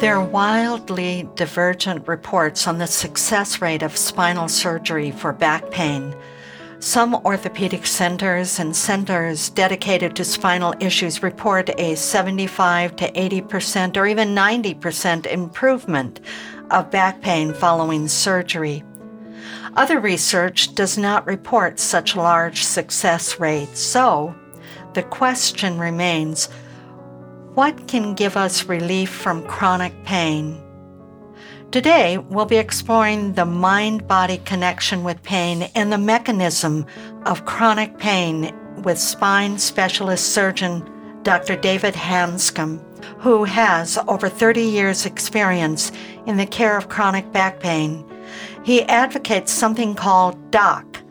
There are wildly divergent reports on the success rate of spinal surgery for back pain. Some orthopedic centers and centers dedicated to spinal issues report a 75 to 80% or even 90% improvement of back pain following surgery. Other research does not report such large success rates, so the question remains what can give us relief from chronic pain? Today, we'll be exploring the mind body connection with pain and the mechanism of chronic pain with spine specialist surgeon Dr. David Hanscom, who has over 30 years' experience in the care of chronic back pain. He advocates something called DOC,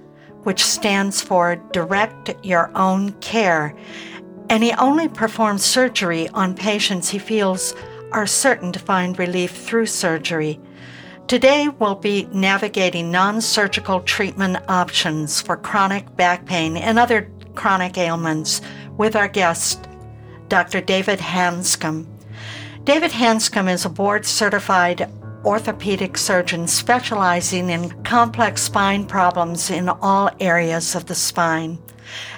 which stands for Direct Your Own Care, and he only performs surgery on patients he feels are certain to find relief through surgery. Today, we'll be navigating non surgical treatment options for chronic back pain and other chronic ailments with our guest, Dr. David Hanscom. David Hanscom is a board certified orthopedic surgeon specializing in complex spine problems in all areas of the spine.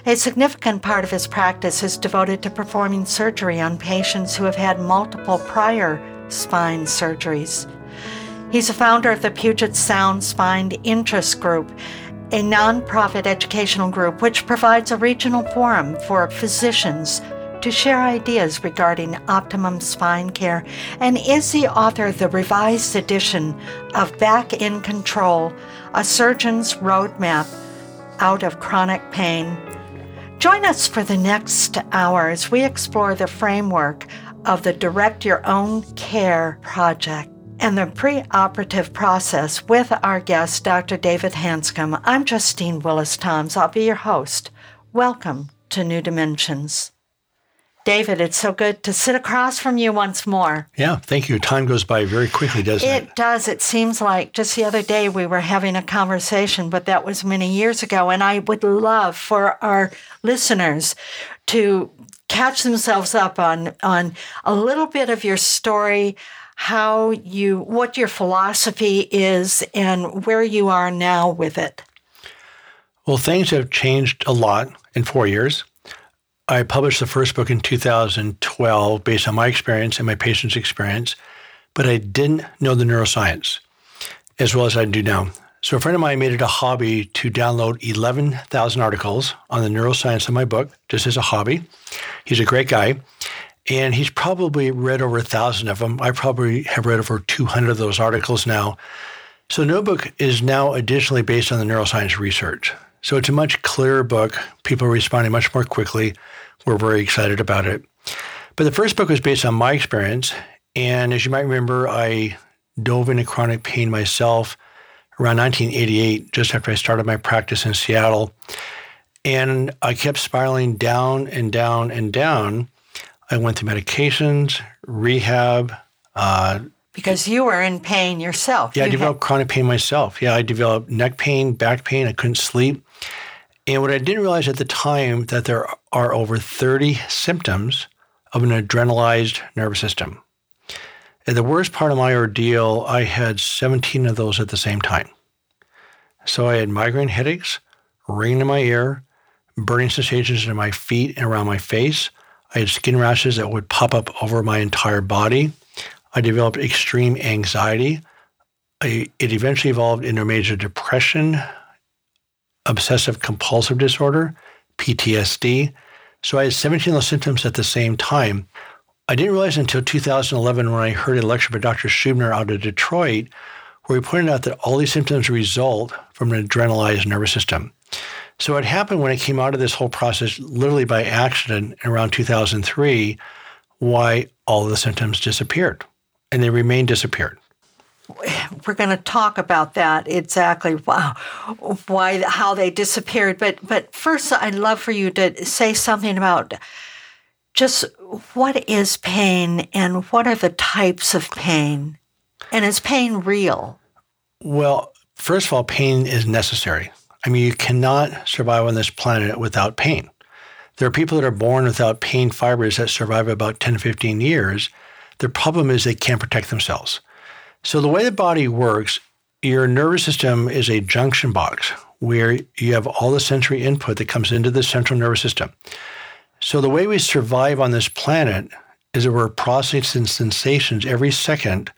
A significant part of his practice is devoted to performing surgery on patients who have had multiple prior spine surgeries. He's a founder of the Puget Sound Spine Interest Group, a nonprofit educational group which provides a regional forum for physicians to share ideas regarding optimum spine care, and is the author of the revised edition of Back in Control, a surgeon's roadmap out of chronic pain. Join us for the next hour as we explore the framework of the Direct Your Own Care project and the preoperative process with our guest, Dr. David Hanscom. I'm Justine Willis Toms. I'll be your host. Welcome to New Dimensions. David, it's so good to sit across from you once more. Yeah, thank you. Time goes by very quickly, doesn't it? It does. It seems like just the other day we were having a conversation, but that was many years ago. And I would love for our listeners to catch themselves up on, on a little bit of your story, how you, what your philosophy is, and where you are now with it. Well, things have changed a lot in four years. I published the first book in 2012 based on my experience and my patient's experience, but I didn't know the neuroscience as well as I do now. So a friend of mine made it a hobby to download 11,000 articles on the neuroscience of my book, just as a hobby. He's a great guy. And he's probably read over a thousand of them. I probably have read over 200 of those articles now. So, no book is now additionally based on the neuroscience research. So, it's a much clearer book. People are responding much more quickly. We're very excited about it. But the first book was based on my experience. And as you might remember, I dove into chronic pain myself around 1988, just after I started my practice in Seattle. And I kept spiraling down and down and down. I went through medications, rehab. Uh, because you were in pain yourself. Yeah, you I developed had- chronic pain myself. Yeah, I developed neck pain, back pain. I couldn't sleep. And what I didn't realize at the time that there are over 30 symptoms of an adrenalized nervous system. And the worst part of my ordeal, I had 17 of those at the same time. So I had migraine headaches, ringing in my ear, burning sensations in my feet and around my face. I had skin rashes that would pop up over my entire body. I developed extreme anxiety. I, it eventually evolved into major depression, obsessive compulsive disorder, PTSD. So I had 17 of those symptoms at the same time. I didn't realize until 2011 when I heard a lecture by Dr. Schubiner out of Detroit, where he pointed out that all these symptoms result from an adrenalized nervous system. So it happened when I came out of this whole process, literally by accident around 2003, why all the symptoms disappeared and they remain disappeared we're going to talk about that exactly wow, why how they disappeared. But but first I'd love for you to say something about just what is pain and what are the types of pain? And is pain real? Well first of all pain is necessary. I mean you cannot survive on this planet without pain. There are people that are born without pain fibers that survive about 10 15 years. The problem is they can't protect themselves so, the way the body works, your nervous system is a junction box where you have all the sensory input that comes into the central nervous system. So, the way we survive on this planet is that we're processing sensations every second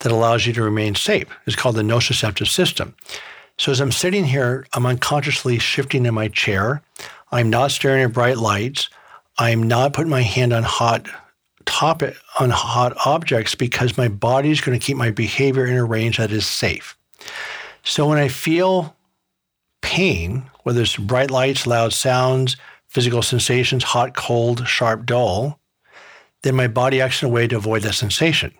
that allows you to remain safe. It's called the nociceptive system. So, as I'm sitting here, I'm unconsciously shifting in my chair. I'm not staring at bright lights. I'm not putting my hand on hot topic on hot objects because my body is going to keep my behavior in a range that is safe. So when I feel pain, whether it's bright lights, loud sounds, physical sensations, hot, cold, sharp, dull, then my body acts in a way to avoid that sensation.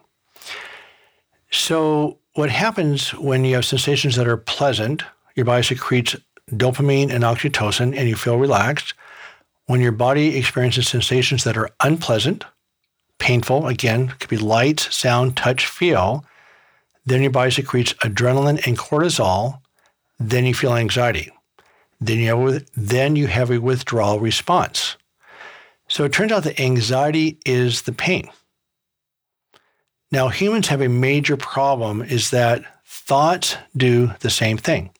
So what happens when you have sensations that are pleasant, your body secretes dopamine and oxytocin and you feel relaxed. When your body experiences sensations that are unpleasant, painful, again, could be light, sound, touch, feel. Then your body secretes adrenaline and cortisol. Then you feel anxiety. Then you have, then you have a withdrawal response. So it turns out that anxiety is the pain. Now, humans have a major problem is that thoughts do the same thing.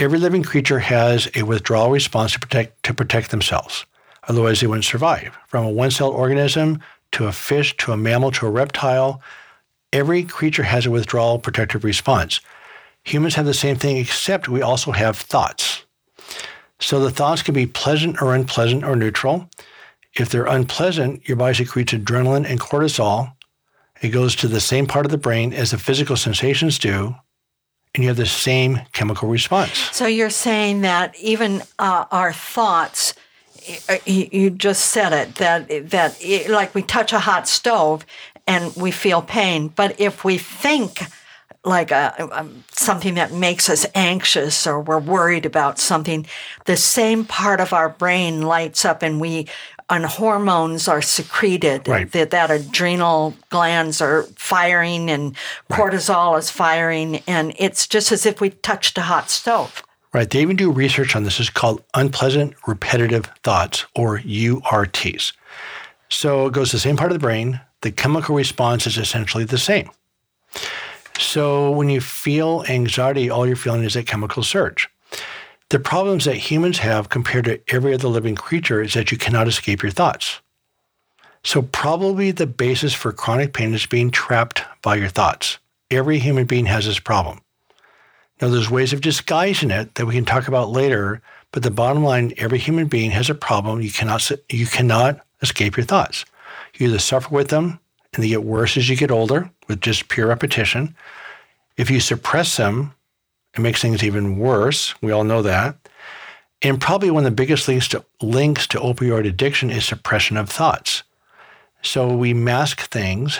Every living creature has a withdrawal response to protect, to protect themselves. Otherwise, they wouldn't survive. From a one celled organism to a fish, to a mammal, to a reptile. Every creature has a withdrawal protective response. Humans have the same thing, except we also have thoughts. So the thoughts can be pleasant or unpleasant or neutral. If they're unpleasant, your body secretes adrenaline and cortisol. It goes to the same part of the brain as the physical sensations do, and you have the same chemical response. So you're saying that even uh, our thoughts Uh, you just said it that that it, like we touch a hot stove and we feel pain, but if we think like a, a, something that makes us anxious or we're worried about something, the same part of our brain lights up and we and hormones are secreted right. that, that adrenal glands are firing and cortisol right. is firing and it's just as if we touched a hot stove Right. They even do research on this. It's called unpleasant repetitive thoughts or URTs. So it goes to the same part of the brain. The chemical response is essentially the same. So when you feel anxiety, all you're feeling is a chemical surge. The problems that humans have compared to every other living creature is that you cannot escape your thoughts. So probably the basis for chronic pain is being trapped by your thoughts. Every human being has this problem. Now, there's ways of disguising it that we can talk about later, but the bottom line, every human being has a problem. You cannot, you cannot escape your thoughts. You either suffer with them and they get worse as you get older with just pure repetition. If you suppress them, it makes things even worse. We all know that. And probably one of the biggest links to, links to opioid addiction is suppression of thoughts. So we mask things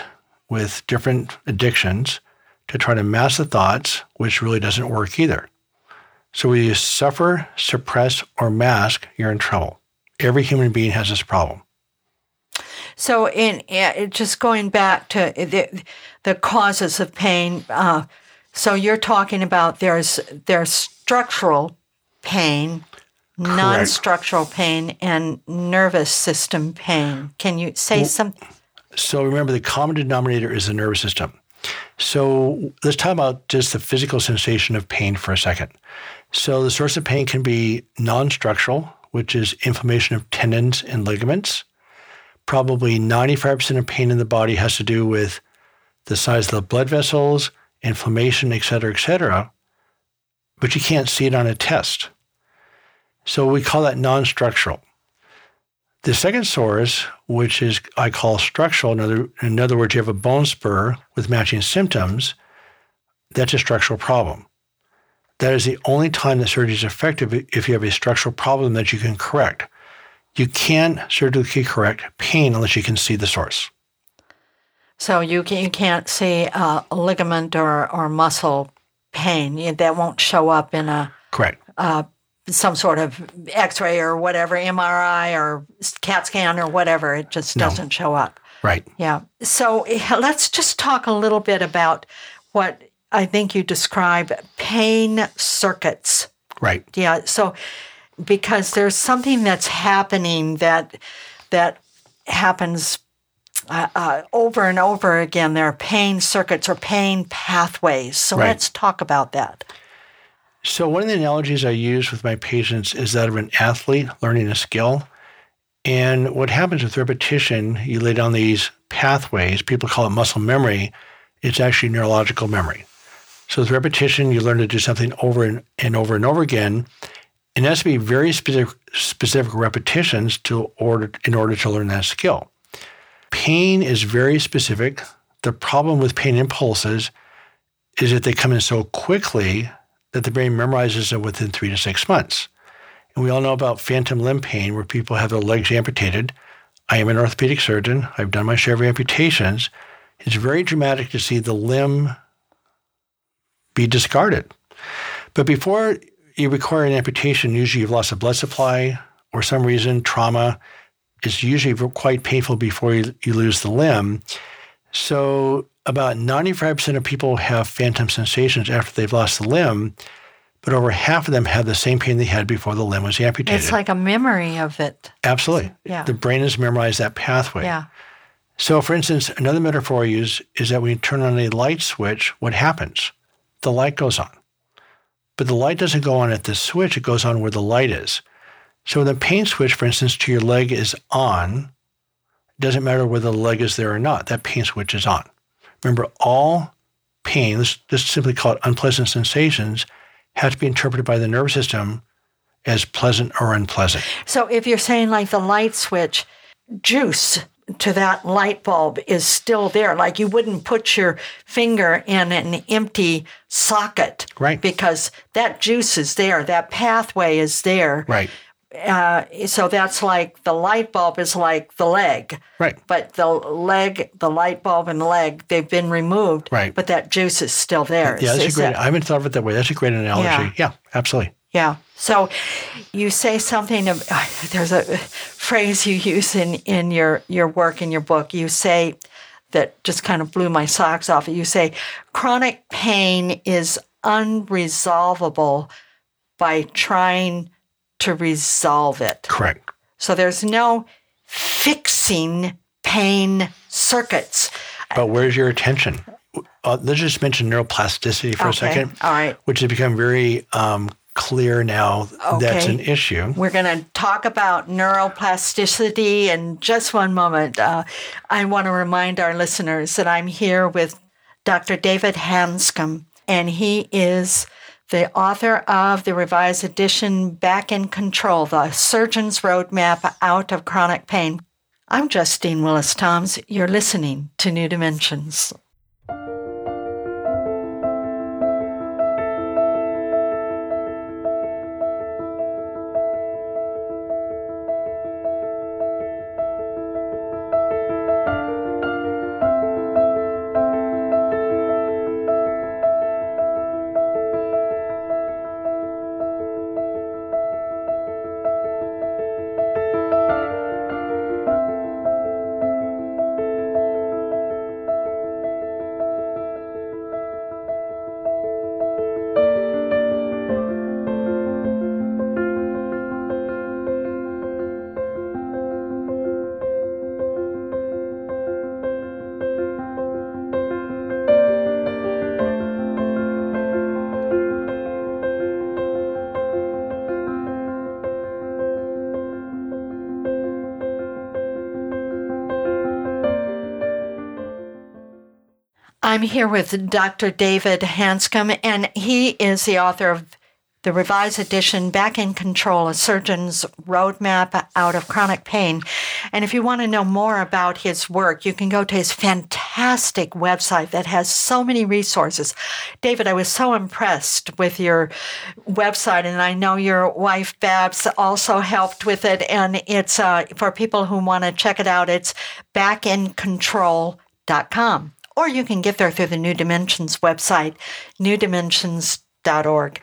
with different addictions to try to mask the thoughts, which really doesn't work either. So when you suffer, suppress, or mask, you're in trouble. Every human being has this problem. So, in uh, just going back to the, the causes of pain, uh, so you're talking about there's there's structural pain, Correct. non-structural pain, and nervous system pain. Can you say well, something? So remember, the common denominator is the nervous system. So let's talk about just the physical sensation of pain for a second. So the source of pain can be non structural, which is inflammation of tendons and ligaments. Probably 95% of pain in the body has to do with the size of the blood vessels, inflammation, et cetera, et cetera. But you can't see it on a test. So we call that non structural. The second source, which is I call structural, in other, in other words, you have a bone spur with matching symptoms, that's a structural problem. That is the only time that surgery is effective if you have a structural problem that you can correct. You can't surgically correct pain unless you can see the source. So you can, you can't see uh, a ligament or, or muscle pain. That won't show up in a correct uh, some sort of X-ray or whatever, MRI or CAT scan or whatever. It just doesn't no. show up. Right. Yeah. So eh, let's just talk a little bit about what I think you describe pain circuits. Right. Yeah. So because there's something that's happening that that happens uh, uh, over and over again. There are pain circuits or pain pathways. So right. let's talk about that. So one of the analogies I use with my patients is that of an athlete learning a skill. And what happens with repetition, you lay down these pathways, people call it muscle memory, it's actually neurological memory. So with repetition, you learn to do something over and, and over and over again. And it has to be very specific, specific repetitions to order in order to learn that skill. Pain is very specific. The problem with pain impulses is that they come in so quickly that the brain memorizes them within three to six months. And we all know about phantom limb pain where people have their legs amputated. I am an orthopedic surgeon. I've done my share of amputations. It's very dramatic to see the limb be discarded. But before you require an amputation, usually you've lost a blood supply or some reason, trauma is usually quite painful before you, you lose the limb. So about 95% of people have phantom sensations after they've lost the limb, but over half of them have the same pain they had before the limb was amputated. It's like a memory of it. Absolutely. Yeah. The brain has memorized that pathway. Yeah. So, for instance, another metaphor I use is that when you turn on a light switch, what happens? The light goes on. But the light doesn't go on at the switch, it goes on where the light is. So, when the pain switch, for instance, to your leg is on, it doesn't matter whether the leg is there or not, that pain switch is on. Remember, all pain, let's just simply call it unpleasant sensations, have to be interpreted by the nervous system as pleasant or unpleasant. So if you're saying like the light switch, juice to that light bulb is still there. Like you wouldn't put your finger in an empty socket. Right. Because that juice is there, that pathway is there. Right uh, so that's like the light bulb is like the leg. Right. But the leg, the light bulb and the leg, they've been removed. Right. But that juice is still there. Yeah, that's is a great. That, I haven't thought of it that way. That's a great analogy. Yeah, yeah absolutely. Yeah. So you say something of there's a phrase you use in, in your, your work in your book. You say that just kind of blew my socks off. You say chronic pain is unresolvable by trying to resolve it. Correct. So there's no fixing pain circuits. But where's your attention? Uh, let's just mention neuroplasticity for okay. a second. All right. Which has become very um, clear now okay. that's an issue. We're going to talk about neuroplasticity in just one moment. Uh, I want to remind our listeners that I'm here with Dr. David Hanscom, and he is the author of the revised edition Back in Control, the surgeon's roadmap out of chronic pain. I'm Justine Willis Toms. You're listening to New Dimensions. I'm here with Dr. David Hanscom, and he is the author of the revised edition, Back in Control, a surgeon's roadmap out of chronic pain. And if you want to know more about his work, you can go to his fantastic website that has so many resources. David, I was so impressed with your website, and I know your wife Babs also helped with it. And it's uh, for people who want to check it out, it's backincontrol.com. Or you can get there through the New Dimensions website, newdimensions.org.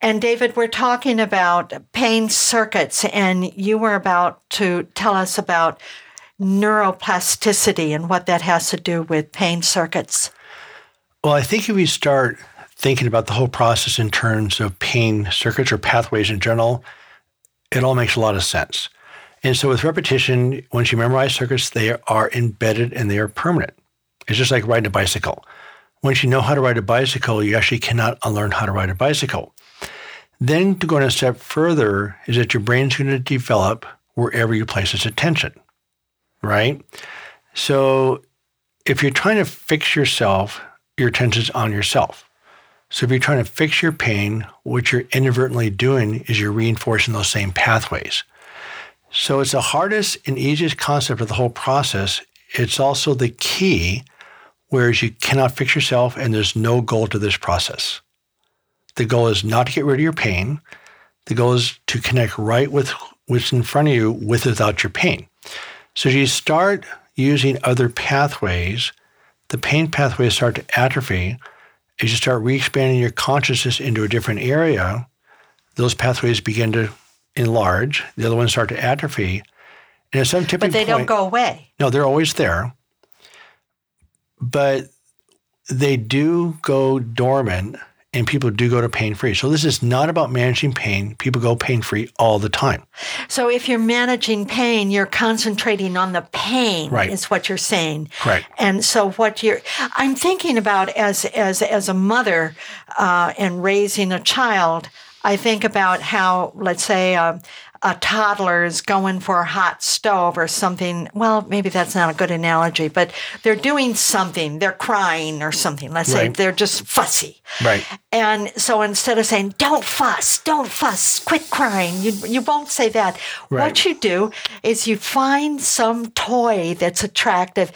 And David, we're talking about pain circuits, and you were about to tell us about neuroplasticity and what that has to do with pain circuits. Well, I think if we start thinking about the whole process in terms of pain circuits or pathways in general, it all makes a lot of sense. And so with repetition, once you memorize circuits, they are embedded and they are permanent. It's just like riding a bicycle. Once you know how to ride a bicycle, you actually cannot unlearn how to ride a bicycle. Then to go on a step further is that your brain's going to develop wherever you place its attention, right? So if you're trying to fix yourself, your attention's on yourself. So if you're trying to fix your pain, what you're inadvertently doing is you're reinforcing those same pathways. So it's the hardest and easiest concept of the whole process. It's also the key, whereas you cannot fix yourself and there's no goal to this process. The goal is not to get rid of your pain. The goal is to connect right with what's in front of you with without your pain. So as you start using other pathways, the pain pathways start to atrophy. As you start re-expanding your consciousness into a different area, those pathways begin to enlarge. The other ones start to atrophy. And at some tipping But they point, don't go away. No, they're always there. But they do go dormant and people do go to pain free. So this is not about managing pain. People go pain free all the time. So if you're managing pain, you're concentrating on the pain Right. is what you're saying. Right. And so what you're I'm thinking about as as as a mother uh, and raising a child, I think about how let's say um, a toddler is going for a hot stove or something. Well, maybe that's not a good analogy, but they're doing something. They're crying or something. Let's say they're just fussy. Right. And so instead of saying, don't fuss, don't fuss, quit crying, you, you won't say that. Right. What you do is you find some toy that's attractive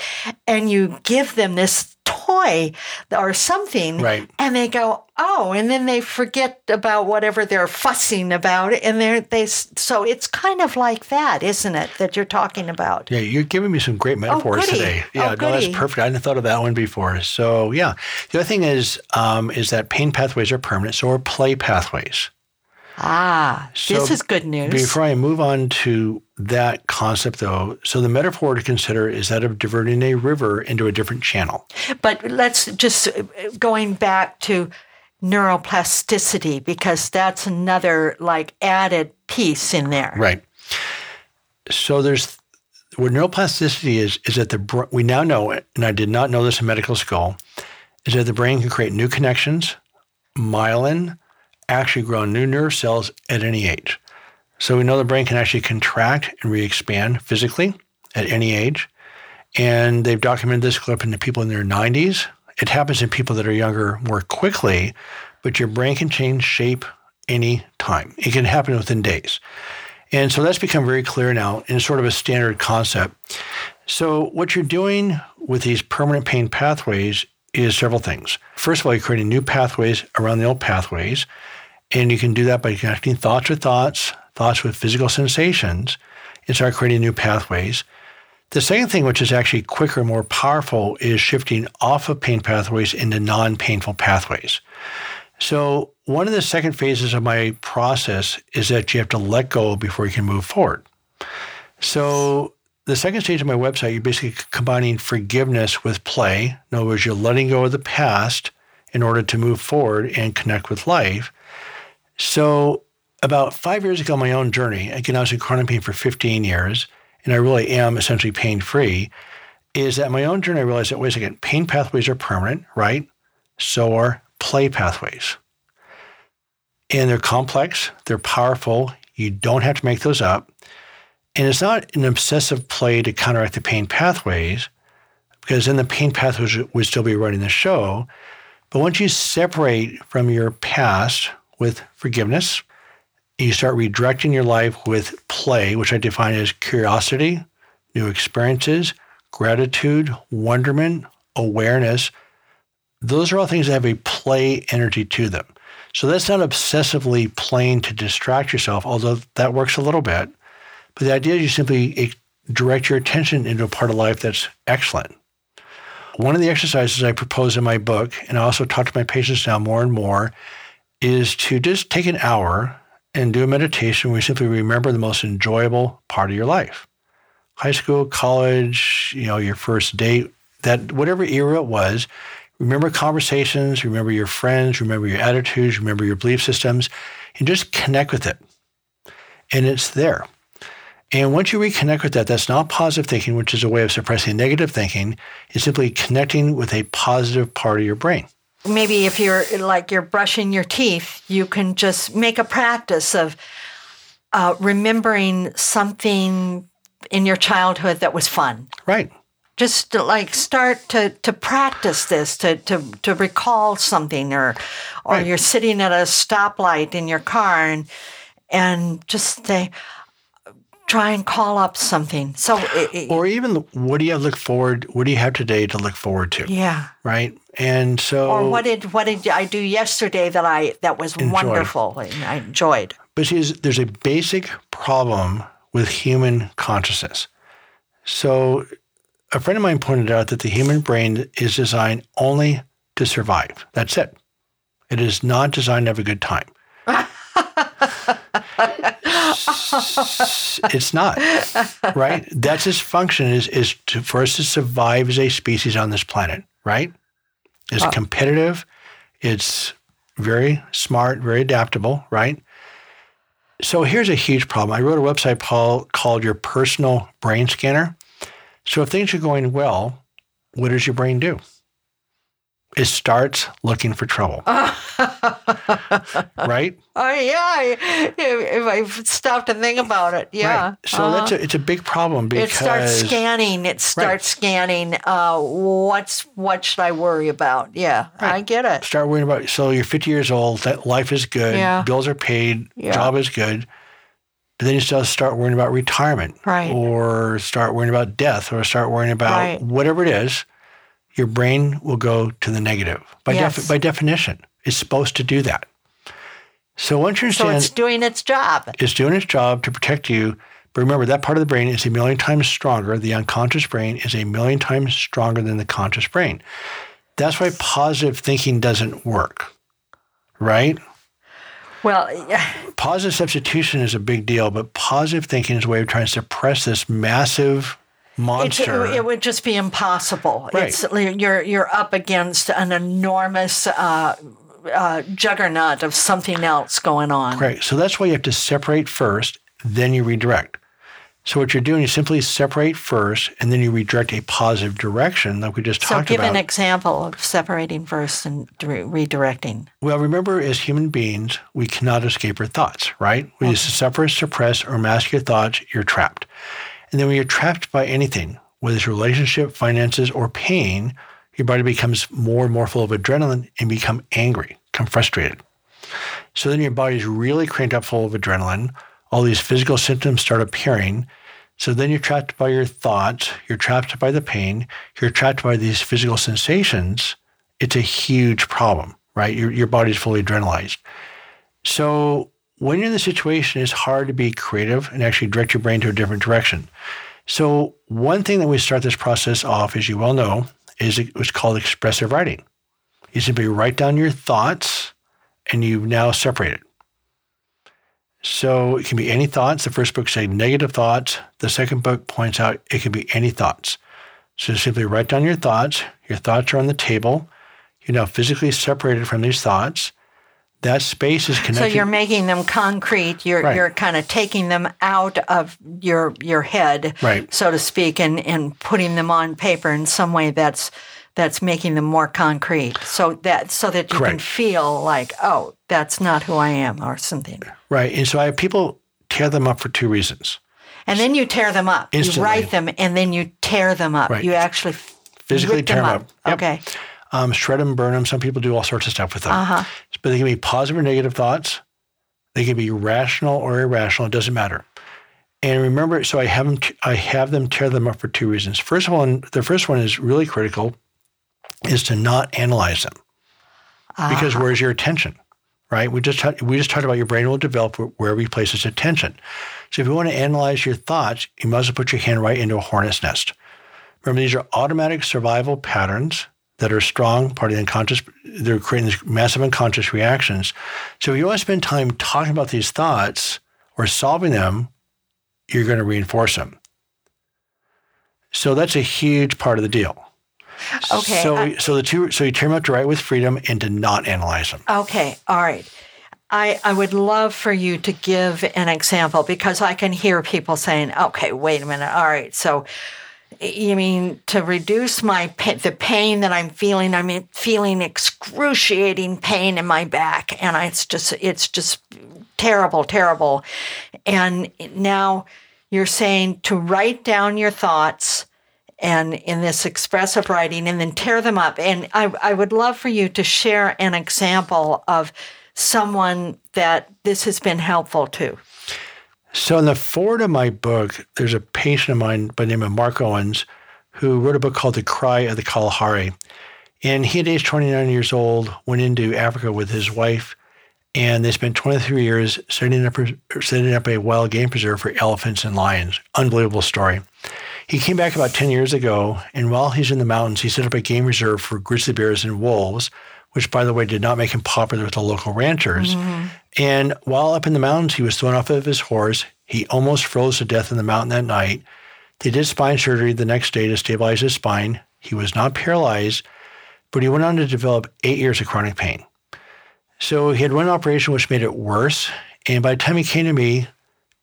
and you give them this toy or something. Right. And they go, oh, and then they forget about whatever they're fussing about. And they're, they, so it's kind of like that, isn't it, that you're talking about? Yeah, you're giving me some great metaphors goody. today. Oh, Yeah, no, that's perfect. I hadn't thought of that one before. So yeah, the other thing is um, is that pain pathways are permanent, so are play pathways. Ah, this So is good news. Before I move on to that concept, though, so the metaphor to consider is that of diverting a river into a different channel. But let's just uh, going back to neuroplasticity because that's another like added piece in there. Right. So there's what neuroplasticity is is that the we now know it, and I did not know this in medical school, is that the brain can create new connections, myelin, actually grow new nerve cells at any age. So we know the brain can actually contract and re-expand physically at any age. And they've documented this clip in the people in their 90s. It happens in people that are younger more quickly, but your brain can change shape any time. It can happen within days. And so that's become very clear now in sort of a standard concept. So, what you're doing with these permanent pain pathways is several things. First of all, you're creating new pathways around the old pathways. And you can do that by connecting thoughts with thoughts, thoughts with physical sensations, and start creating new pathways. The second thing, which is actually quicker more powerful, is shifting off of pain pathways into non painful pathways. So, one of the second phases of my process is that you have to let go before you can move forward. So, the second stage of my website, you're basically combining forgiveness with play. In other words, you're letting go of the past in order to move forward and connect with life. So, about five years ago, my own journey, again, I was in chronic pain for 15 years, and I really am essentially pain free. Is that my own journey? I realized that, wait a second, pain pathways are permanent, right? So are play pathways. And they're complex, they're powerful. You don't have to make those up. And it's not an obsessive play to counteract the pain pathways, because then the pain pathways would still be running the show. But once you separate from your past with forgiveness, you start redirecting your life with play, which I define as curiosity, new experiences, gratitude, wonderment, awareness. Those are all things that have a play energy to them. So that's not obsessively playing to distract yourself, although that works a little bit. But the idea is you simply eh, direct your attention into a part of life that's excellent. One of the exercises I propose in my book, and I also talk to my patients now more and more, is to just take an hour and do a meditation where you simply remember the most enjoyable part of your life. High school, college, you know, your first date, that whatever era it was, remember conversations, remember your friends, remember your attitudes, remember your belief systems, and just connect with it. And it's there. And once you reconnect with that, that's not positive thinking, which is a way of suppressing negative thinking. It's simply connecting with a positive part of your brain. Maybe if you're like you're brushing your teeth, you can just make a practice of uh, remembering something in your childhood that was fun. Right. Just to, like start to to practice this, to to to recall something, or or right. you're sitting at a stoplight in your car and and just say, try and call up something. So, it, or even what do you look forward? What do you have today to look forward to? Yeah. Right. And so, or what did what did I do yesterday that I that was enjoyed. wonderful and I enjoyed? But see, there's a basic problem with human consciousness. So, a friend of mine pointed out that the human brain is designed only to survive. That's it. It is not designed to have a good time. it's not right. That's its function is is to, for us to survive as a species on this planet. Right? It's oh. competitive. It's very smart, very adaptable. Right? So here's a huge problem. I wrote a website called, called Your Personal Brain Scanner. So if things are going well, what does your brain do? It starts looking for trouble. right? Oh yeah. If I stop to think about it, yeah. Right. So uh, that's a, it's a big problem because it starts scanning. It starts right. scanning. Uh, what's what should I worry about? Yeah, right. I get it. Start worrying about. So you're 50 years old. That life is good. Yeah. Bills are paid. Yeah. Job is good. But then you still start worrying about retirement, right? Or start worrying about death, or start worrying about whatever it is your brain will go to the negative by, yes. def- by definition. It's supposed to do that. So once you understand, so it's doing its job. It's doing its job to protect you. But remember, that part of the brain is a million times stronger. The unconscious brain is a million times stronger than the conscious brain. That's why positive thinking doesn't work, right? Well, yeah. positive substitution is a big deal, but positive thinking is a way of trying to suppress this massive monster. It, it, would just be impossible. Right. It's, you're you're up against an enormous uh, uh, juggernaut of something else going on. Right. So that's why you have to separate first, then you redirect. So what you're doing is simply separate first, and then you redirect a positive direction, like we just so talked about. So give an example of separating first and re- redirecting. Well, remember, as human beings, we cannot escape our thoughts, right? When okay. you suppress, suppress, or mask your thoughts, you're trapped. And then when you're trapped by anything, whether it's relationship, finances, or pain, your body becomes more and more full of adrenaline and become angry, become frustrated. So then your body's really cranked up full of adrenaline. All these physical symptoms start appearing. So then you're trapped by your thoughts, you're trapped by the pain, you're trapped by these physical sensations. It's a huge problem, right? Your, your body's fully adrenalized. So when you're in the situation, it's hard to be creative and actually direct your brain to a different direction. So one thing that we start this process off, as you well know, is it what's called expressive writing. You simply write down your thoughts and you've now separated. So it can be any thoughts. The first book say negative thoughts. The second book points out it can be any thoughts. So simply write down your thoughts. Your thoughts are on the table. You're now physically separated from these thoughts that space is connected. So you're making them concrete. You're right. you're kind of taking them out of your your head, right. so to speak, and, and putting them on paper in some way that's that's making them more concrete. So that so that you Correct. can feel like, oh, that's not who I am, or something. Right. And so I have people tear them up for two reasons. And then you tear them up. Instantly. You write them, and then you tear them up. Right. You actually Physically tear them them up. up. Yep. Okay. Um, shred them, burn them. Some people do all sorts of stuff with them. Uh-huh. But they can be positive or negative thoughts. They can be rational or irrational. It doesn't matter. And remember, so I have them. I have them tear them up for two reasons. First of all, and the first one is really critical, is to not analyze them, because Ah. where's your attention, right? We just talked, we just talked about your brain will develop where we place its attention. So if you want to analyze your thoughts, you must well put your hand right into a hornet's nest. Remember, these are automatic survival patterns that are strong, part of the unconscious. They're creating these massive unconscious reactions. So if you want to spend time talking about these thoughts or solving them, you're going to reinforce them. So that's a huge part of the deal. Okay, So, I- so the two, so you turn them out to write with freedom and to not analyze them. Okay, all right. I, I would love for you to give an example because I can hear people saying, okay, wait a minute. All right. So you mean to reduce my the pain that I'm feeling? I'm feeling excruciating pain in my back, and it's just it's just terrible, terrible. And now you're saying to write down your thoughts and in this expressive writing and then tear them up. And I, I would love for you to share an example of someone that this has been helpful to. So in the forward of my book, there's a patient of mine by the name of Mark Owens who wrote a book called The Cry of the Kalahari. And he, at age 29 years old, went into Africa with his wife, and they spent 23 years setting up, setting up a wild game preserve for elephants and lions. Unbelievable story. He came back about 10 years ago, and while he's in the mountains, he set up a game reserve for grizzly bears and wolves, which, by the way, did not make him popular with the local ranchers. Mm-hmm. And while up in the mountains, he was thrown off of his horse. He almost froze to death in the mountain that night. They did spine surgery the next day to stabilize his spine. He was not paralyzed, but he went on to develop eight years of chronic pain. So he had one operation which made it worse. And by the time he came to me,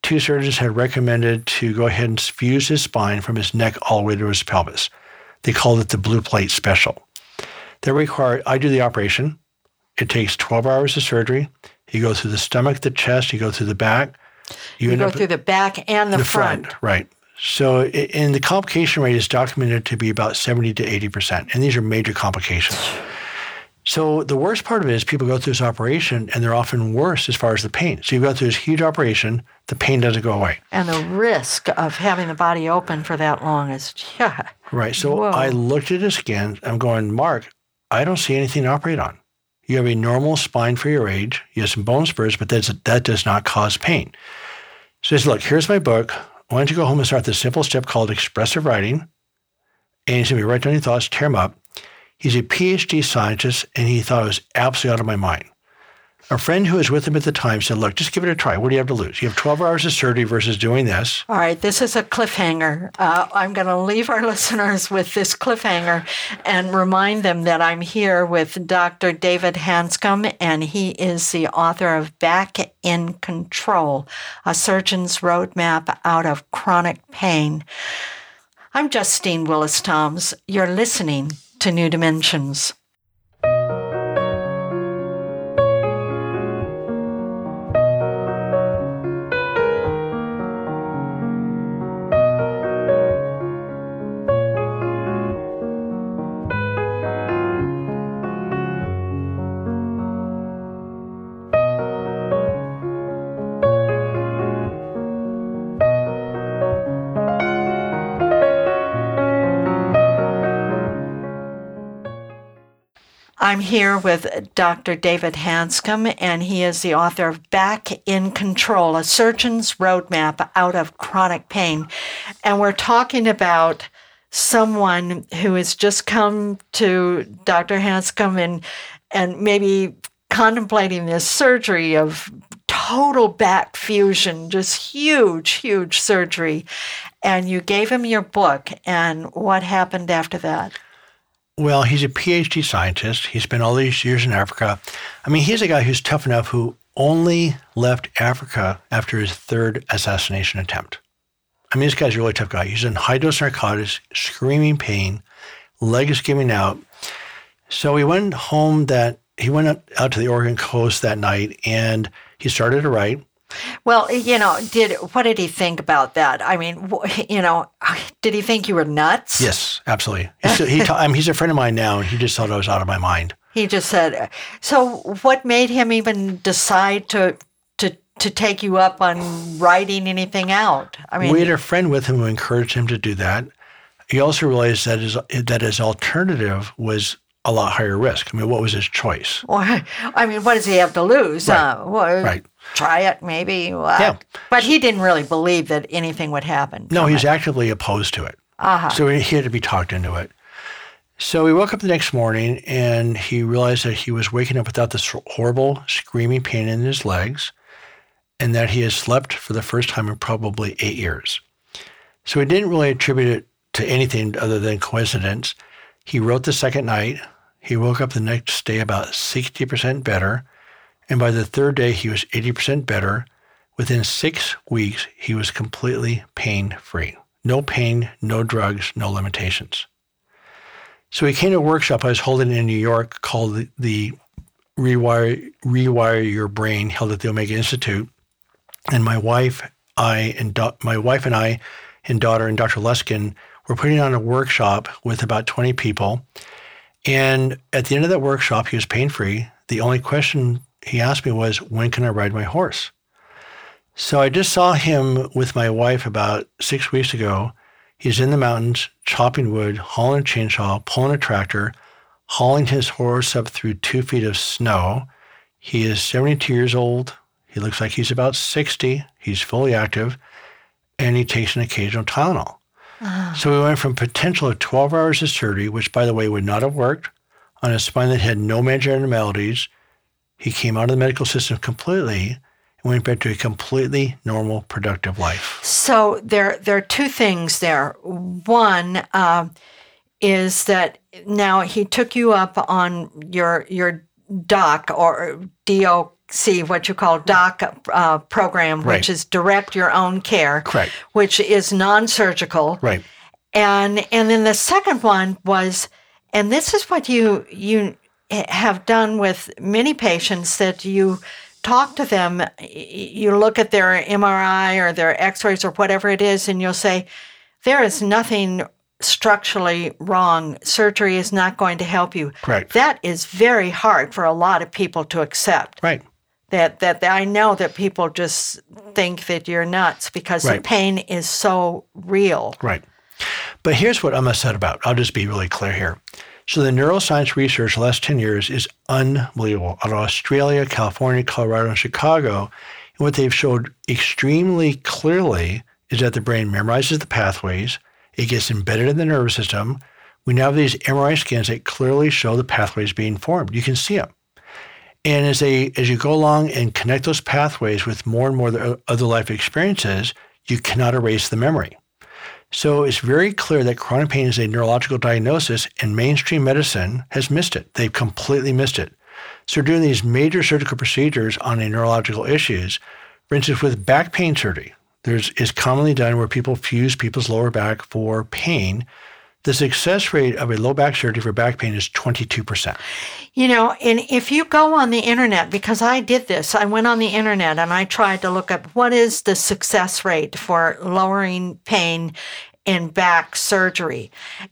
two surgeons had recommended to go ahead and fuse his spine from his neck all the way to his pelvis. They called it the blue plate special. That required, I do the operation. It takes 12 hours of surgery. You go through the stomach, the chest, you go through the back. You, end go through the back and the, the front. front. Right. So, and the complication rate is documented to be about 70 to 80%. And these are major complications. So, the worst part of it is people go through this operation and they're often worse as far as the pain. So, you go through this huge operation, the pain doesn't go away. And the risk of having the body open for that long is, yeah. Right. So, Whoa. I looked at his skin. I'm going, Mark, I don't see anything to operate on. You have a normal spine for your age. You have some bone spurs, but that does not cause pain. So he says, look, here's my book. Why don't you go home and start this simple step called expressive writing? And he's going to be write down your thoughts, tear them up. He's a PhD scientist, and he thought it was absolutely out of my mind. A friend who was with him at the time said, look, just give it a try. What do you have to lose? You have 12 hours of surgery versus doing this. All right, this is a cliffhanger. Uh, I'm going to leave our listeners with this cliffhanger and remind them that I'm here with Dr. David Hanscom, and he is the author of Back in Control A Surgeon's Roadmap Out of Chronic Pain. I'm Justine Willis Toms. You're listening to New Dimensions. I'm here with Dr. David Hanscom, and he is the author of Back in Control A Surgeon's Roadmap Out of Chronic Pain. And we're talking about someone who has just come to Dr. Hanscom and, and maybe contemplating this surgery of total back fusion, just huge, huge surgery. And you gave him your book, and what happened after that? Well, he's a PhD scientist. He spent all these years in Africa. I mean, he's a guy who's tough enough who only left Africa after his third assassination attempt. I mean, this guy's a really tough guy. He's in high dose narcotics, screaming pain, legs giving out. So he went home that he went out to the Oregon coast that night and he started to write. Well, you know, did what did he think about that? I mean, you know, Did he think you were nuts? Yes, absolutely. He's, he ta- I mean, he's a friend of mine now, and he just thought I was out of my mind. He just said. So, what made him even decide to to to take you up on writing anything out? I mean, we had a friend with him who encouraged him to do that. He also realized that his that his alternative was a lot higher risk. I mean, what was his choice? Well, I mean, what does he have to lose? Right. Uh, well, right. Try it, maybe. yeah. But he didn't really believe that anything would happen. No, he's it. actively opposed to it. Uh-huh. So he had to be talked into it. So he woke up the next morning and he realized that he was waking up without this horrible screaming pain in his legs and that he had slept for the first time in probably eight years. So he didn't really attribute it to anything other than coincidence. He wrote the second night. He woke up the next day about 60% better. And by the third day, he was 80% better. Within six weeks, he was completely pain free. No pain, no drugs, no limitations. So he came to a workshop I was holding in New York called the, Rewire, Rewire Your Brain, held at the Omega Institute. And my wife, I, and do, my wife and I, and daughter, and Dr. Luskin we're putting on a workshop with about 20 people. And at the end of that workshop, he was pain free. The only question he asked me was, When can I ride my horse? So I just saw him with my wife about six weeks ago. He's in the mountains chopping wood, hauling a chainsaw, pulling a tractor, hauling his horse up through two feet of snow. He is 72 years old. He looks like he's about 60. He's fully active, and he takes an occasional Tylenol. Ah. So we went from potential of 12 hours of surgery, which, by the way, would not have worked on a spine that had no major abnormalities. He came out of the medical system completely and went back to a completely normal, productive life. So there, there are two things there. One uh, is that now he took you up on your your doc or DO see what you call DOC uh, program, right. which is direct your own care, Correct. which is non-surgical. Right. And and then the second one was, and this is what you you Eh, have done with many patients that you talk to them, you look at their MRI or their X-rays or whatever it is, and you'll say, there is nothing structurally wrong. Surgery is not going to help you. Right. That is very hard for a lot of people to accept. Right that that I know that people just think that you're nuts because right. the pain is so real. Right. But here's what I'm upset about. I'll just be really clear here. So the neuroscience research the last 10 years is unbelievable. Out of Australia, California, Colorado, and Chicago, and what they've showed extremely clearly is that the brain memorizes the pathways, it gets embedded in the nervous system. We now have these MRI scans that clearly show the pathways being formed. You can see them. And as they as you go along and connect those pathways with more and more other life experiences, you cannot erase the memory. So it's very clear that chronic pain is a neurological diagnosis, and mainstream medicine has missed it. They've completely missed it. So doing these major surgical procedures on a neurological issues, for instance, with back pain surgery, there's is commonly done where people fuse people's lower back for pain the success rate of a low back surgery for back pain is 22%. You know, and if you go on the internet, because I did this, I went on the internet and I tried to look up what is the success rate for lowering pain in back surgery.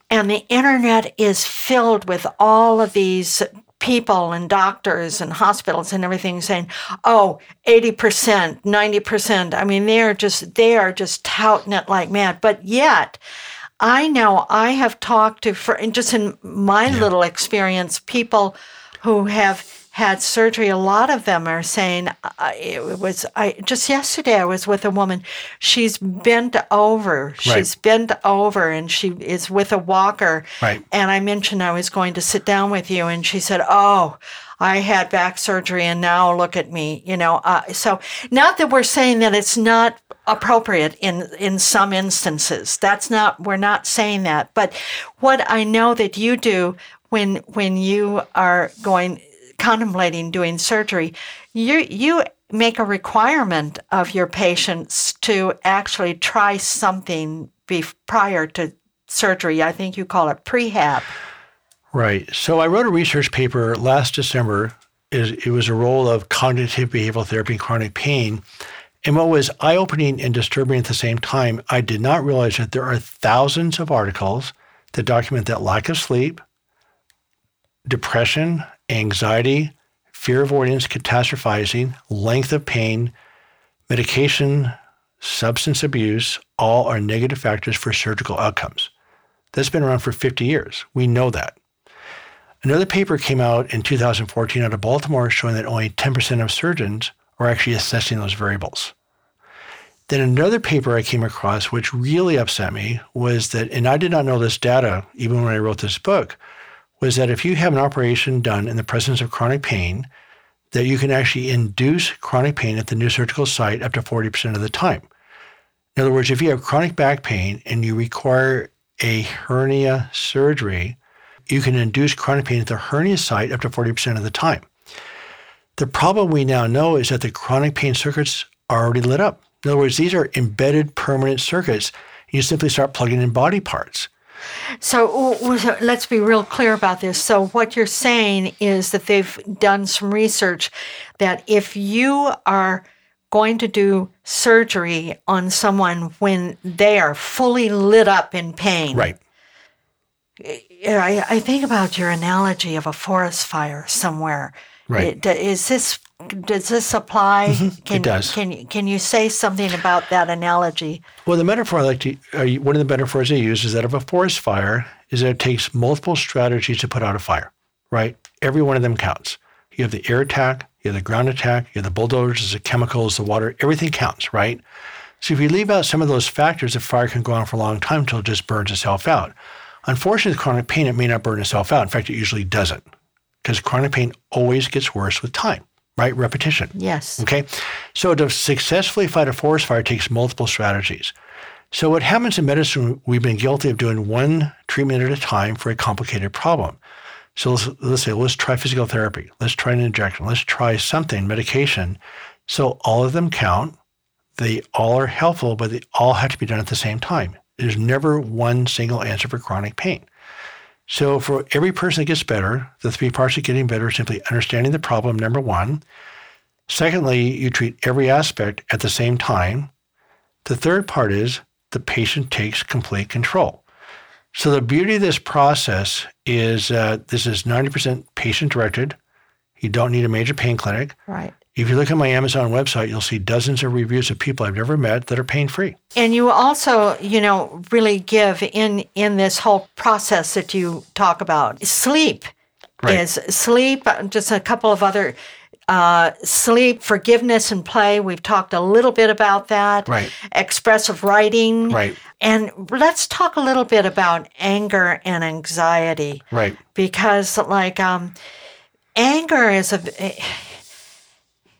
And the internet is filled with all of these people and doctors and hospitals and everything saying, oh, 80%, 90%. I mean, they're just, they are just touting it like mad. But yet, I know I have talked to, for just in my yeah. little experience, people who have had surgery. A lot of them are saying uh, it was. I just yesterday I was with a woman. She's bent over. She's right. bent over, and she is with a walker. Right. And I mentioned I was going to sit down with you, and she said, "Oh." I had back surgery and now look at me, you know. Uh, so, not that we're saying that it's not appropriate in in some instances. That's not we're not saying that. But what I know that you do when when you are going contemplating doing surgery, you you make a requirement of your patients to actually try something be, prior to surgery. I think you call it prehab. Right. So I wrote a research paper last December. It was a role of cognitive behavioral therapy in chronic pain. And what was eye opening and disturbing at the same time, I did not realize that there are thousands of articles that document that lack of sleep, depression, anxiety, fear avoidance, catastrophizing, length of pain, medication, substance abuse, all are negative factors for surgical outcomes. That's been around for 50 years. We know that. Another paper came out in 2014 out of Baltimore showing that only 10% of surgeons are actually assessing those variables. Then another paper I came across, which really upset me, was that, and I did not know this data even when I wrote this book, was that if you have an operation done in the presence of chronic pain, that you can actually induce chronic pain at the new surgical site up to 40% of the time. In other words, if you have chronic back pain and you require a hernia surgery, you can induce chronic pain at the hernia site up to 40% of the time. The problem we now know is that the chronic pain circuits are already lit up. In other words, these are embedded permanent circuits. You simply start plugging in body parts. So let's be real clear about this. So, what you're saying is that they've done some research that if you are going to do surgery on someone when they are fully lit up in pain. Right. Eh, I, I think about your analogy of a forest fire somewhere. Right. Is this does this apply? Mm-hmm. Can, it does. Can you can you say something about that analogy? Well, the metaphor I like to uh, one of the metaphors I use is that of a forest fire is that it takes multiple strategies to put out a fire. Right. Every one of them counts. You have the air attack, you have the ground attack, you have the bulldozers, the chemicals, the water. Everything counts. Right. So if you leave out some of those factors, the fire can go on for a long time until it just burns itself out. Unfortunately, with chronic pain, it may not burn itself out. In fact, it usually doesn't because chronic pain always gets worse with time, right? Repetition. Yes. Okay. So to successfully fight a forest fire takes multiple strategies. So what happens in medicine, we've been guilty of doing one treatment at a time for a complicated problem. So let's, let's say, let's try physical therapy. Let's try an injection. Let's try something, medication. So all of them count. They all are helpful, but they all have to be done at the same time. There's never one single answer for chronic pain. So for every person that gets better, the three parts of getting better are simply understanding the problem, number one. Secondly, you treat every aspect at the same time. The third part is the patient takes complete control. So the beauty of this process is uh, this is 90% patient directed. You don't need a major pain clinic. Right. If you look at my Amazon website, you'll see dozens of reviews of people I've never met that are pain free. And you also, you know, really give in in this whole process that you talk about. Sleep Right. is sleep. Just a couple of other uh, sleep, forgiveness, and play. We've talked a little bit about that. Right. Expressive writing. Right. And let's talk a little bit about anger and anxiety. Right. Because, like, um, anger is a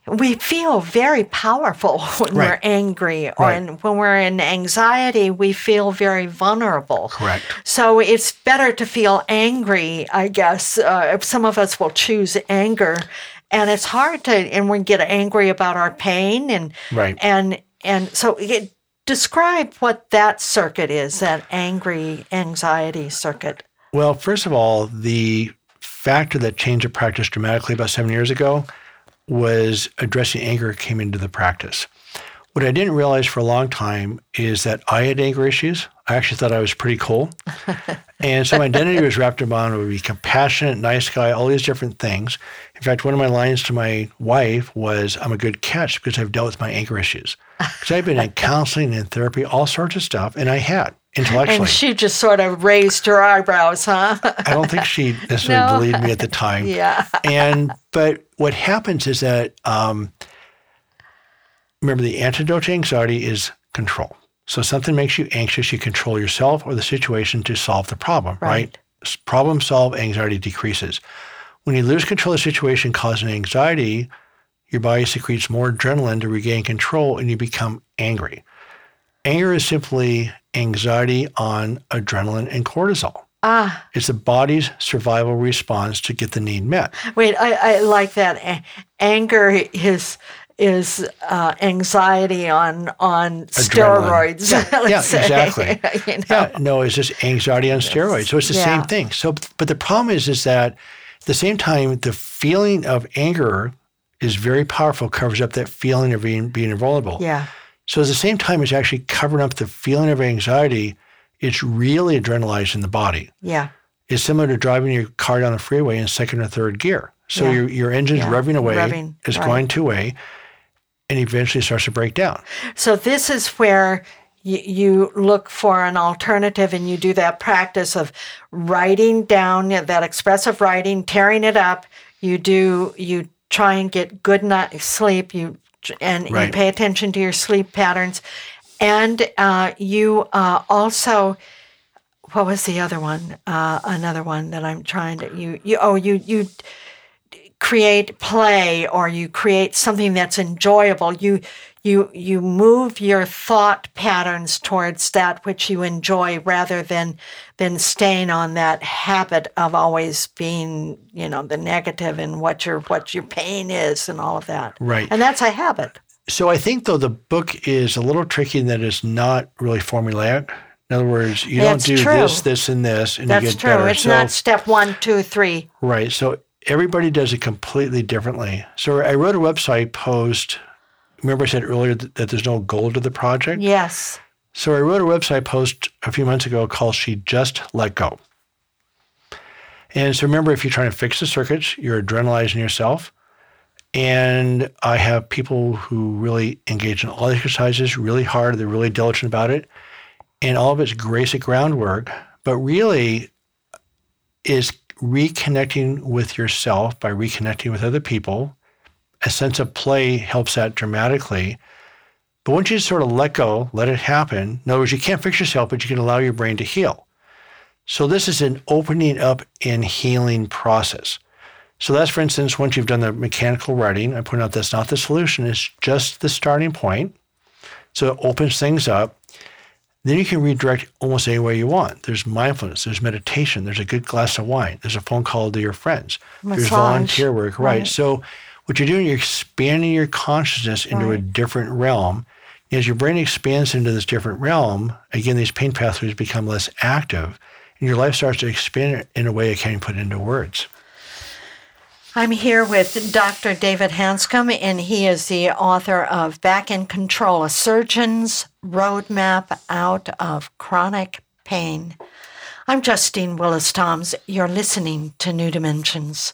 we feel very powerful when Right. we're angry or Right. in, when we're in anxiety we feel very vulnerable Correct. so it's better to feel angry i guess uh, some of us will choose anger and it's hard to and we get angry about our pain and Right. and and so it, describe what that circuit is that angry anxiety circuit Well, first of all, the factor that changed the practice dramatically about seven years ago was addressing anger came into the practice. What I didn't realize for a long time is that I had anger issues. I actually thought I was pretty cool. and so my identity was wrapped around I would be compassionate, nice guy, all these different things. In fact, one of my lines to my wife was, I'm a good catch because I've dealt with my anger issues. Because I've been in counseling and therapy, all sorts of stuff, and I had intellectually. and she just sort of raised her eyebrows huh I don't think she necessarily No. believed me at the time. yeah And but what happens is that um, remember the antidote to anxiety is control. So something makes you anxious, you control yourself or the situation to solve the problem, right? Right. Problem solve, anxiety decreases. When you lose control of the situation causing anxiety, your body secretes more adrenaline to regain control and you become angry. Anger is simply anxiety on adrenaline and cortisol. Ah It's the body's survival response to get the need met. Wait, I, I like that. A- anger is is uh, anxiety on on steroids. Yeah, yeah, exactly. you know? Yeah, no, it's just anxiety on steroids. So it's the Yeah. same thing. So, but the problem is, is that at the same time, the feeling of anger is very powerful, covers up that feeling of being, being vulnerable. Yeah. So at the same time, it's actually covering up the feeling of anxiety. It's really adrenalizing the body. Yeah. It's similar to driving your car down the freeway in second or third gear. So Yeah. your, your engine's Yeah. revving away, Revving, it's right. going two way, and eventually starts to break down. So this is where you, you look for an alternative and you do that practice of writing down that expressive writing, tearing it up. You do you try and get good night sleep. You and you Right. pay attention to your sleep patterns, and uh, you uh, also. What was the other one? Uh, another one that I'm trying to you you oh you you create play or you create something that's enjoyable you you you move your thought patterns towards that which you enjoy rather than than staying on that habit of always being you know the negative and what your what your pain is and all of that Right. and that's a habit So I think though the book is a little tricky in that it's not really formulaic. In other words, you That's don't do true. this, this, and this, and that's you get true better. it's so, not step one two three right. So everybody does it completely differently. So I wrote a website post. Remember, I said earlier that, that there's no goal to the project. yes So I wrote a website post a few months ago called "She Just Let Go." And so remember, if you're trying to fix the circuits, you're adrenalizing yourself. And I have people who really engage in all the exercises really hard. They're really diligent about it. And all of it's basic groundwork, but really is reconnecting with yourself by reconnecting with other people. A sense of play helps that dramatically. But once you sort of let go, let it happen, in other words, you can't fix yourself, but you can allow your brain to heal. So this is an opening up and healing process. So that's, for instance, once you've done the mechanical writing, I point out that's not the solution, it's just the starting point. So it opens things up. Then you can redirect almost any way you want. There's mindfulness, there's meditation, there's a good glass of wine, there's a phone call to your friends, Massage. there's volunteer work, right? Right. So what you're doing, you're expanding your consciousness into a different realm. As your brain expands into this different realm, again, these pain pathways become less active, and your life starts to expand in a way I can't put into words. I'm here with Dr. David Hanscom, and he is the author of Back in Control A Surgeon's Roadmap Out of Chronic Pain. I'm Justine Willis Toms. You're listening to New Dimensions.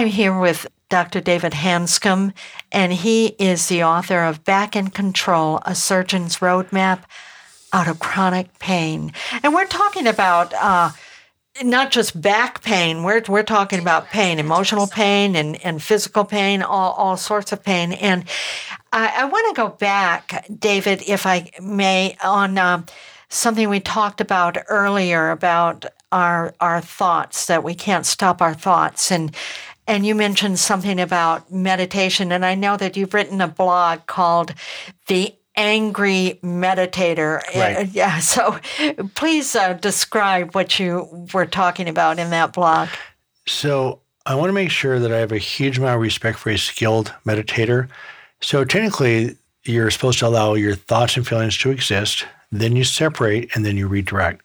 I'm here with Dr. David Hanscom, and he is the author of Back in Control A Surgeon's Roadmap Out of Chronic Pain. And we're talking about uh, not just back pain, we're, we're talking about pain, emotional pain and, and physical pain, all, all sorts of pain. And I, I want to go back, David, if I may, on um, something we talked about earlier about our our thoughts that we can't stop our thoughts and and you mentioned something about meditation and I know that you've written a blog called the angry meditator Right. Uh, yeah so please uh, describe what you were talking about in that blog So I want to make sure that I have a huge amount of respect for a skilled meditator. So technically, you're supposed to allow your thoughts and feelings to exist, then you separate, and then you redirect.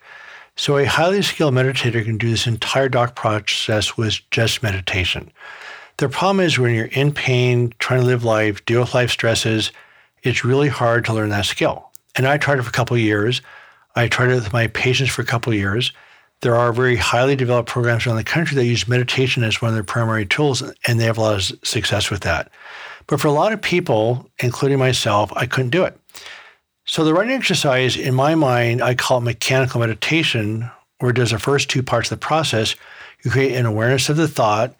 So a highly skilled meditator can do this entire doc process with just meditation. The problem is when you're in pain, trying to live life, deal with life stresses, it's really hard to learn that skill. And I tried it for a couple years. I tried it with my patients for a couple years. there are very highly developed programs around the country that use meditation as one of their primary tools, and they have a lot of success with that. But for a lot of people, including myself, I couldn't do it. So the writing exercise, in my mind, I call it mechanical meditation, where it does the first two parts of the process. You create an awareness of the thought.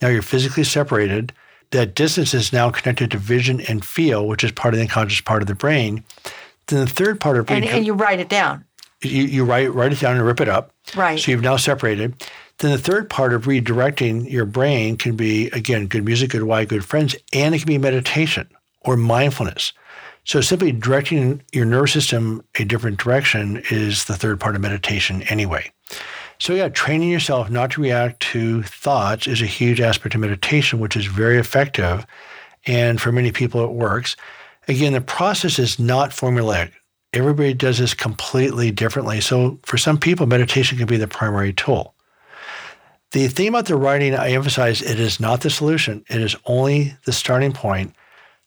Now you're physically separated. That distance is now connected to vision and feel, which is part of the unconscious part of the brain. Then the third part of and, and you write it down. You, you write write it down and rip it up. Right. So you've now separated. Then the third part of redirecting your brain can be again good music, good wine, good friends, and it can be meditation or mindfulness. So simply directing your nervous system a different direction is the third part of meditation anyway. So yeah, training yourself not to react to thoughts is a huge aspect of meditation, which is very effective. And for many people, it works. Again, the process is not formulaic. Everybody does this completely differently. So for some people, meditation can be the primary tool. The thing about the writing, I emphasize, it is not the solution. It is only the starting point.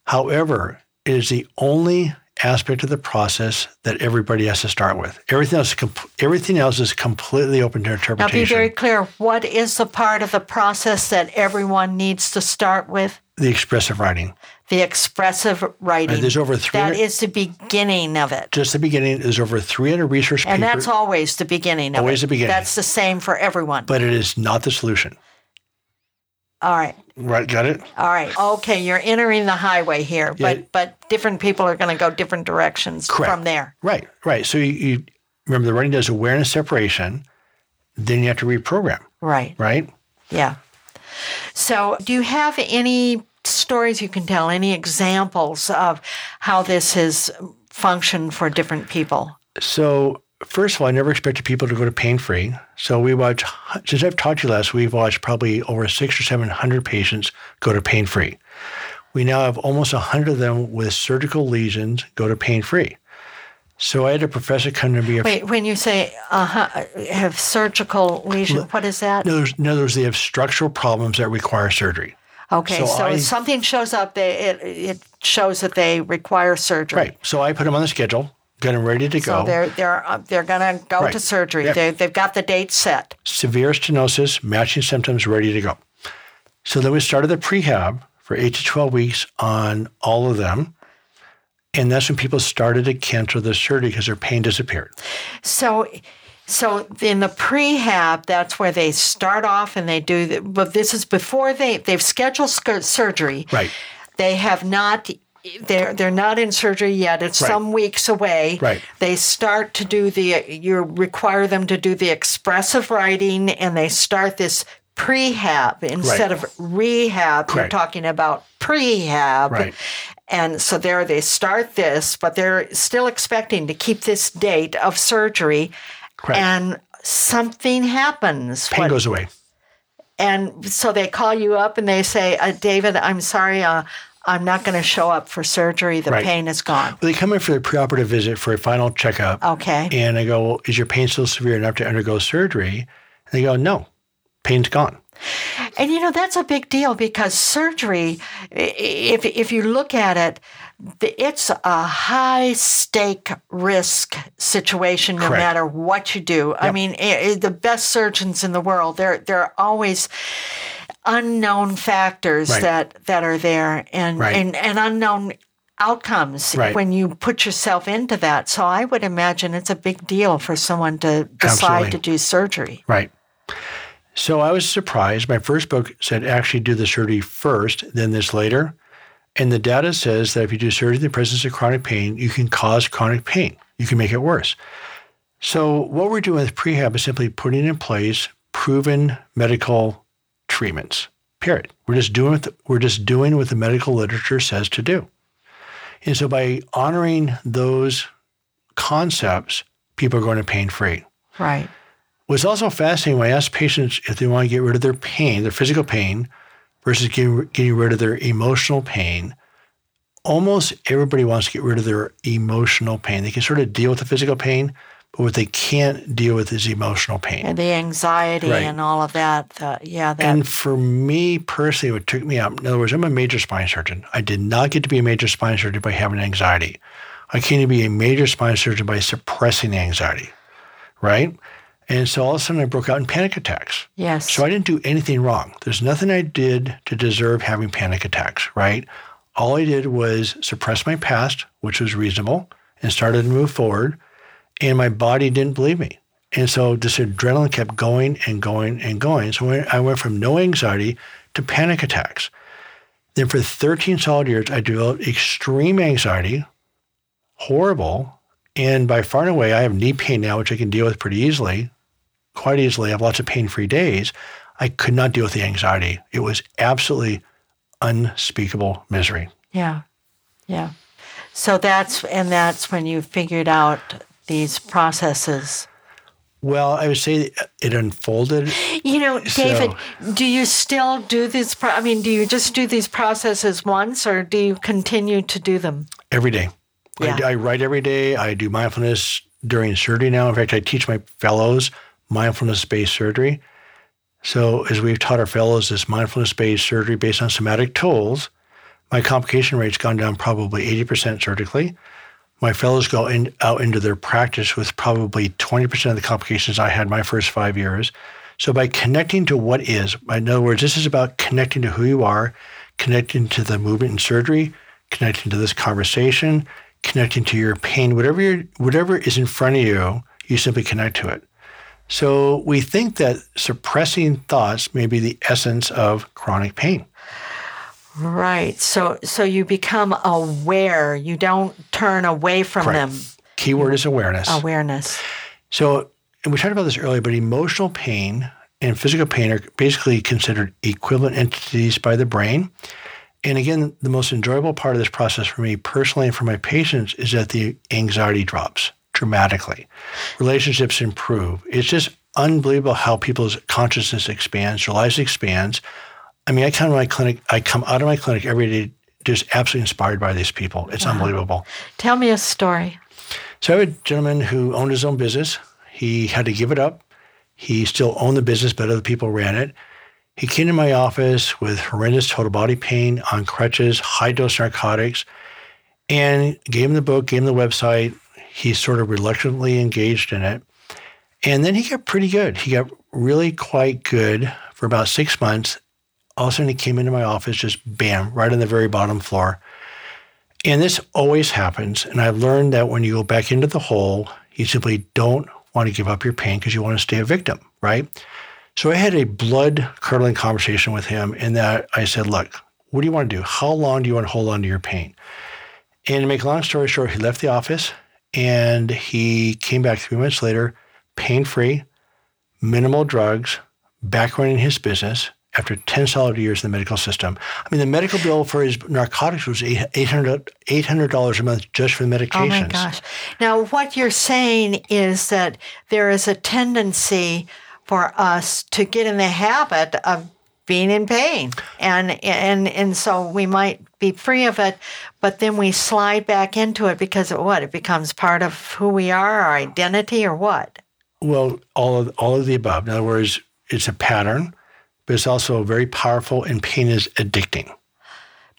However, it is the only aspect of the process that everybody has to start with. Everything else, everything else is completely open to interpretation. Now, be very clear. What is the part of the process that everyone needs to start with? The expressive writing. The expressive writing. Right, there's over three. That is the beginning of it. Just the beginning. There's over 300 research and papers. that's always the beginning of always it. the beginning. That's the same for everyone. But it is not the solution. All right. Right, got it? All right. Okay, you're entering the highway here, but Yeah. but different people are going to go different directions Correct. from there. Right, right. So you, you remember the writing does awareness separation, then you have to reprogram, Right. right? Yeah. So, do you have any stories you can tell, any examples of how this has functioned for different people? So first of all, I never expected people to go to pain free. So we watch since I've taught you last, we've watched probably over six or seven hundred patients go to pain free. We now have almost hundred of them with surgical lesions go to pain free. So I had a professor come to me. Wait, when you say uh, have surgical lesion, what is that? In other, words, in other words, they have structural problems that require surgery. Okay, So so, I- if something shows up, they, it it shows that they require surgery. Right. So I put them on the schedule, them ready to So go. they're they're uh, they're gonna go Right. to surgery. Yep. They they've got the date set. severe stenosis, matching symptoms, ready to go. So then we started the prehab for eight to 12 weeks on all of them. And that's when people started to cancel the surgery because their pain disappeared. So, so in the prehab, that's where they start off and they do. The, but this is before they they've scheduled sc- surgery. Right. They have not. They're they're not in surgery yet. It's Right. some weeks away. Right. They start to do the. You require them to do the expressive writing, and they start this prehab instead of rehab. You're talking about prehab. Right. And so there they start this, but they're still expecting to keep this date of surgery. Correct. And something happens. Pain What- goes away. and so they call you up and they say, uh, David, I'm sorry, uh, I'm not going to show up for surgery. The Right. pain is gone. Well, They come in for the preoperative visit for a final checkup. Okay. And I go, well, Is your pain still severe enough to undergo surgery? And they go, No, pain's gone. And you know that's a big deal because surgery, if, if you look at it, it's a high stake risk situation no Correct. matter what you do. I mean, i- i- the best surgeons in the world, there are always unknown factors Right. that that are there and Right. and, and unknown outcomes Right. when you put yourself into that. So I would imagine it's a big deal for someone to decide Absolutely. to do surgery. Right. So I was surprised. My first book said actually do the surgery first, then this later. And the data says that if you do surgery in the presence of chronic pain, you can cause chronic pain. You can make it worse. So what we're doing with prehab is simply putting in place proven medical treatments. Period. We're just doing what the, we're just doing what the medical literature says to do. And so by honoring those concepts, people are going to pain free. Right. What's also fascinating when I ask patients if they want to get rid of their pain, their physical pain, versus getting, getting rid of their emotional pain, almost everybody wants to get rid of their emotional pain. They can sort of deal with the physical pain, but what they can't deal with is emotional pain. And the anxiety Right. and all of that. The, yeah, that And for me personally, what took me out, in other words, I'm a major spine surgeon. I did not get to be a major spine surgeon by having anxiety. I came to be a major spine surgeon by suppressing the anxiety, right? And so all of a sudden I broke out in panic attacks. Yes. So I didn't do anything wrong. There's nothing I did to deserve having panic attacks, right? All I did was suppress my past, which was reasonable, and started to move forward. And my body didn't believe me. And so this adrenaline kept going and going and going. So I went from no anxiety to panic attacks. Then for 13 solid years, I developed extreme anxiety, horrible. And by far and away, I have knee pain now, which I can deal with pretty easily quite easily. I have lots of pain free days. I could not deal with the anxiety. It was absolutely unspeakable misery. Yeah. Yeah. So that's, and that's when you figured out these processes. Well, I would say it unfolded. You know, David, so, do you still do these? Pro- I mean, do you just do these processes once or do you continue to do them? Every day. Yeah. I, I write every day. I do mindfulness during surgery now. In fact, I teach my fellows mindfulness based surgery. So, as we've taught our fellows this mindfulness based surgery based on somatic tools, my complication rate's gone down probably 80% surgically. My fellows go in, out into their practice with probably 20% of the complications I had my first five years. So, by connecting to what is, in other words, this is about connecting to who you are, connecting to the movement in surgery, connecting to this conversation, connecting to your pain, whatever, you whatever is in front of you, you simply connect to it. So we think that suppressing thoughts may be the essence of chronic pain. Right. So so you become aware. You don't turn away from Correct. them. Keyword is awareness. Awareness. So and we talked about this earlier, but emotional pain and physical pain are basically considered equivalent entities by the brain. And again, the most enjoyable part of this process for me personally and for my patients is that the anxiety drops dramatically. Relationships improve. It's just unbelievable how people's consciousness expands, their lives expands. I mean, I come to my clinic, I come out of my clinic every day just absolutely inspired by these people. It's wow. unbelievable. Tell me a story. So I have a gentleman who owned his own business. He had to give it up. He still owned the business, but other people ran it. He came to my office with horrendous total body pain on crutches, high dose narcotics, and gave him the book, gave him the website, he sort of reluctantly engaged in it. And then he got pretty good. He got really quite good for about six months. All of a sudden, he came into my office, just bam, right on the very bottom floor. And this always happens. And I've learned that when you go back into the hole, you simply don't want to give up your pain because you want to stay a victim, right? So I had a blood curdling conversation with him in that I said, Look, what do you want to do? How long do you want to hold on to your pain? And to make a long story short, he left the office. And he came back three months later, pain free, minimal drugs, back running his business after 10 solid years in the medical system. I mean, the medical bill for his narcotics was $800, $800 a month just for the medications. Oh my gosh. Now, what you're saying is that there is a tendency for us to get in the habit of being in pain. And and and so we might be free of it, but then we slide back into it because of what? It becomes part of who we are, our identity or what? Well, all of all of the above. In other words, it's a pattern, but it's also very powerful and pain is addicting.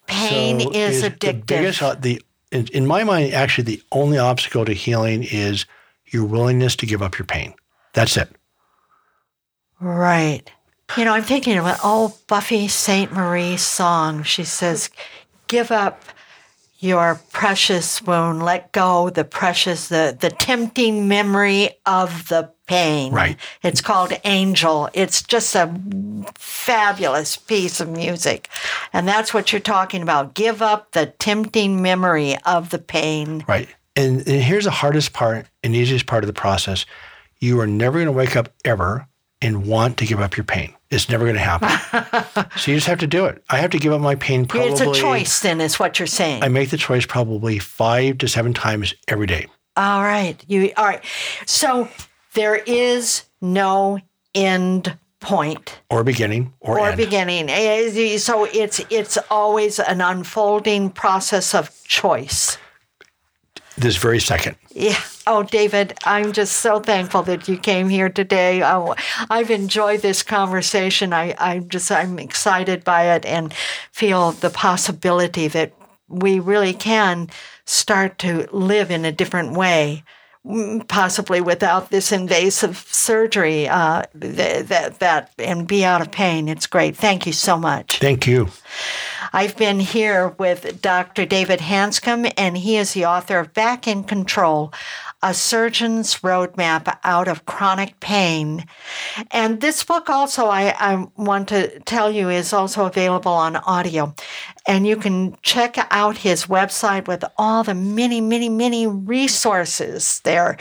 Pain so is, addictive. The biggest, the in, in my mind, actually the only obstacle to healing is your willingness to give up your pain. That's it. Right. You know, I'm thinking of an old Buffy Sainte-Marie song. She says, Give up your precious wound, let go the precious, the, the tempting memory of the pain. Right. It's called Angel. It's just a fabulous piece of music. And that's what you're talking about. Give up the tempting memory of the pain. Right. And, and here's the hardest part and easiest part of the process. You are never going to wake up ever and want to give up your pain. It's never going to happen. so you just have to do it. I have to give up my pain probably. It's a choice, then, is what you're saying. I make the choice probably five to seven times every day. All right. You all right. So there is no end point or beginning or, or end. beginning. Eh, eh, so it's it's always an unfolding process of choice. This very second. Yeah. Oh, David, I'm just so thankful that you came here today. Oh, I've enjoyed this conversation. I, i'm just I'm excited by it and feel the possibility that we really can start to live in a different way possibly without this invasive surgery uh, that, that, that and be out of pain. It's great. Thank you so much. Thank you. I've been here with Dr. David Hanscom, and he is the author of Back in Control a surgeon's roadmap out of chronic pain. And this book also, I, I, want to tell you, is also available on audio. And you can check out his website with all the many, many, many resources there.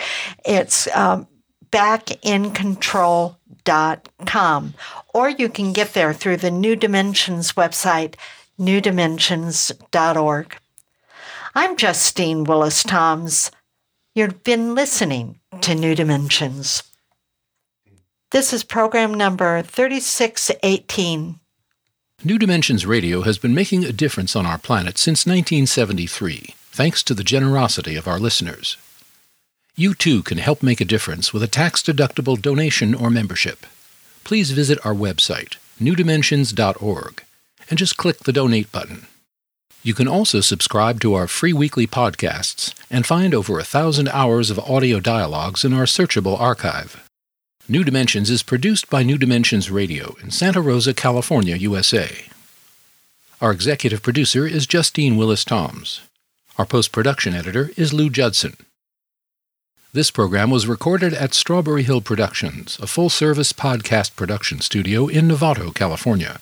It's um, backincontrol.com. Or you can get there through the New Dimensions website, newdimensions.org. I'm Justine Willis Toms. You've been listening to New Dimensions. This is program number 3618. New Dimensions Radio has been making a difference on our planet since 1973, thanks to the generosity of our listeners. You too can help make a difference with a tax deductible donation or membership. Please visit our website, newdimensions.org, and just click the donate button. You can also subscribe to our free weekly podcasts and find over a thousand hours of audio dialogues in our searchable archive. New Dimensions is produced by New Dimensions Radio in Santa Rosa, California, USA. Our executive producer is Justine Willis Toms. Our post production editor is Lou Judson. This program was recorded at Strawberry Hill Productions, a full service podcast production studio in Novato, California.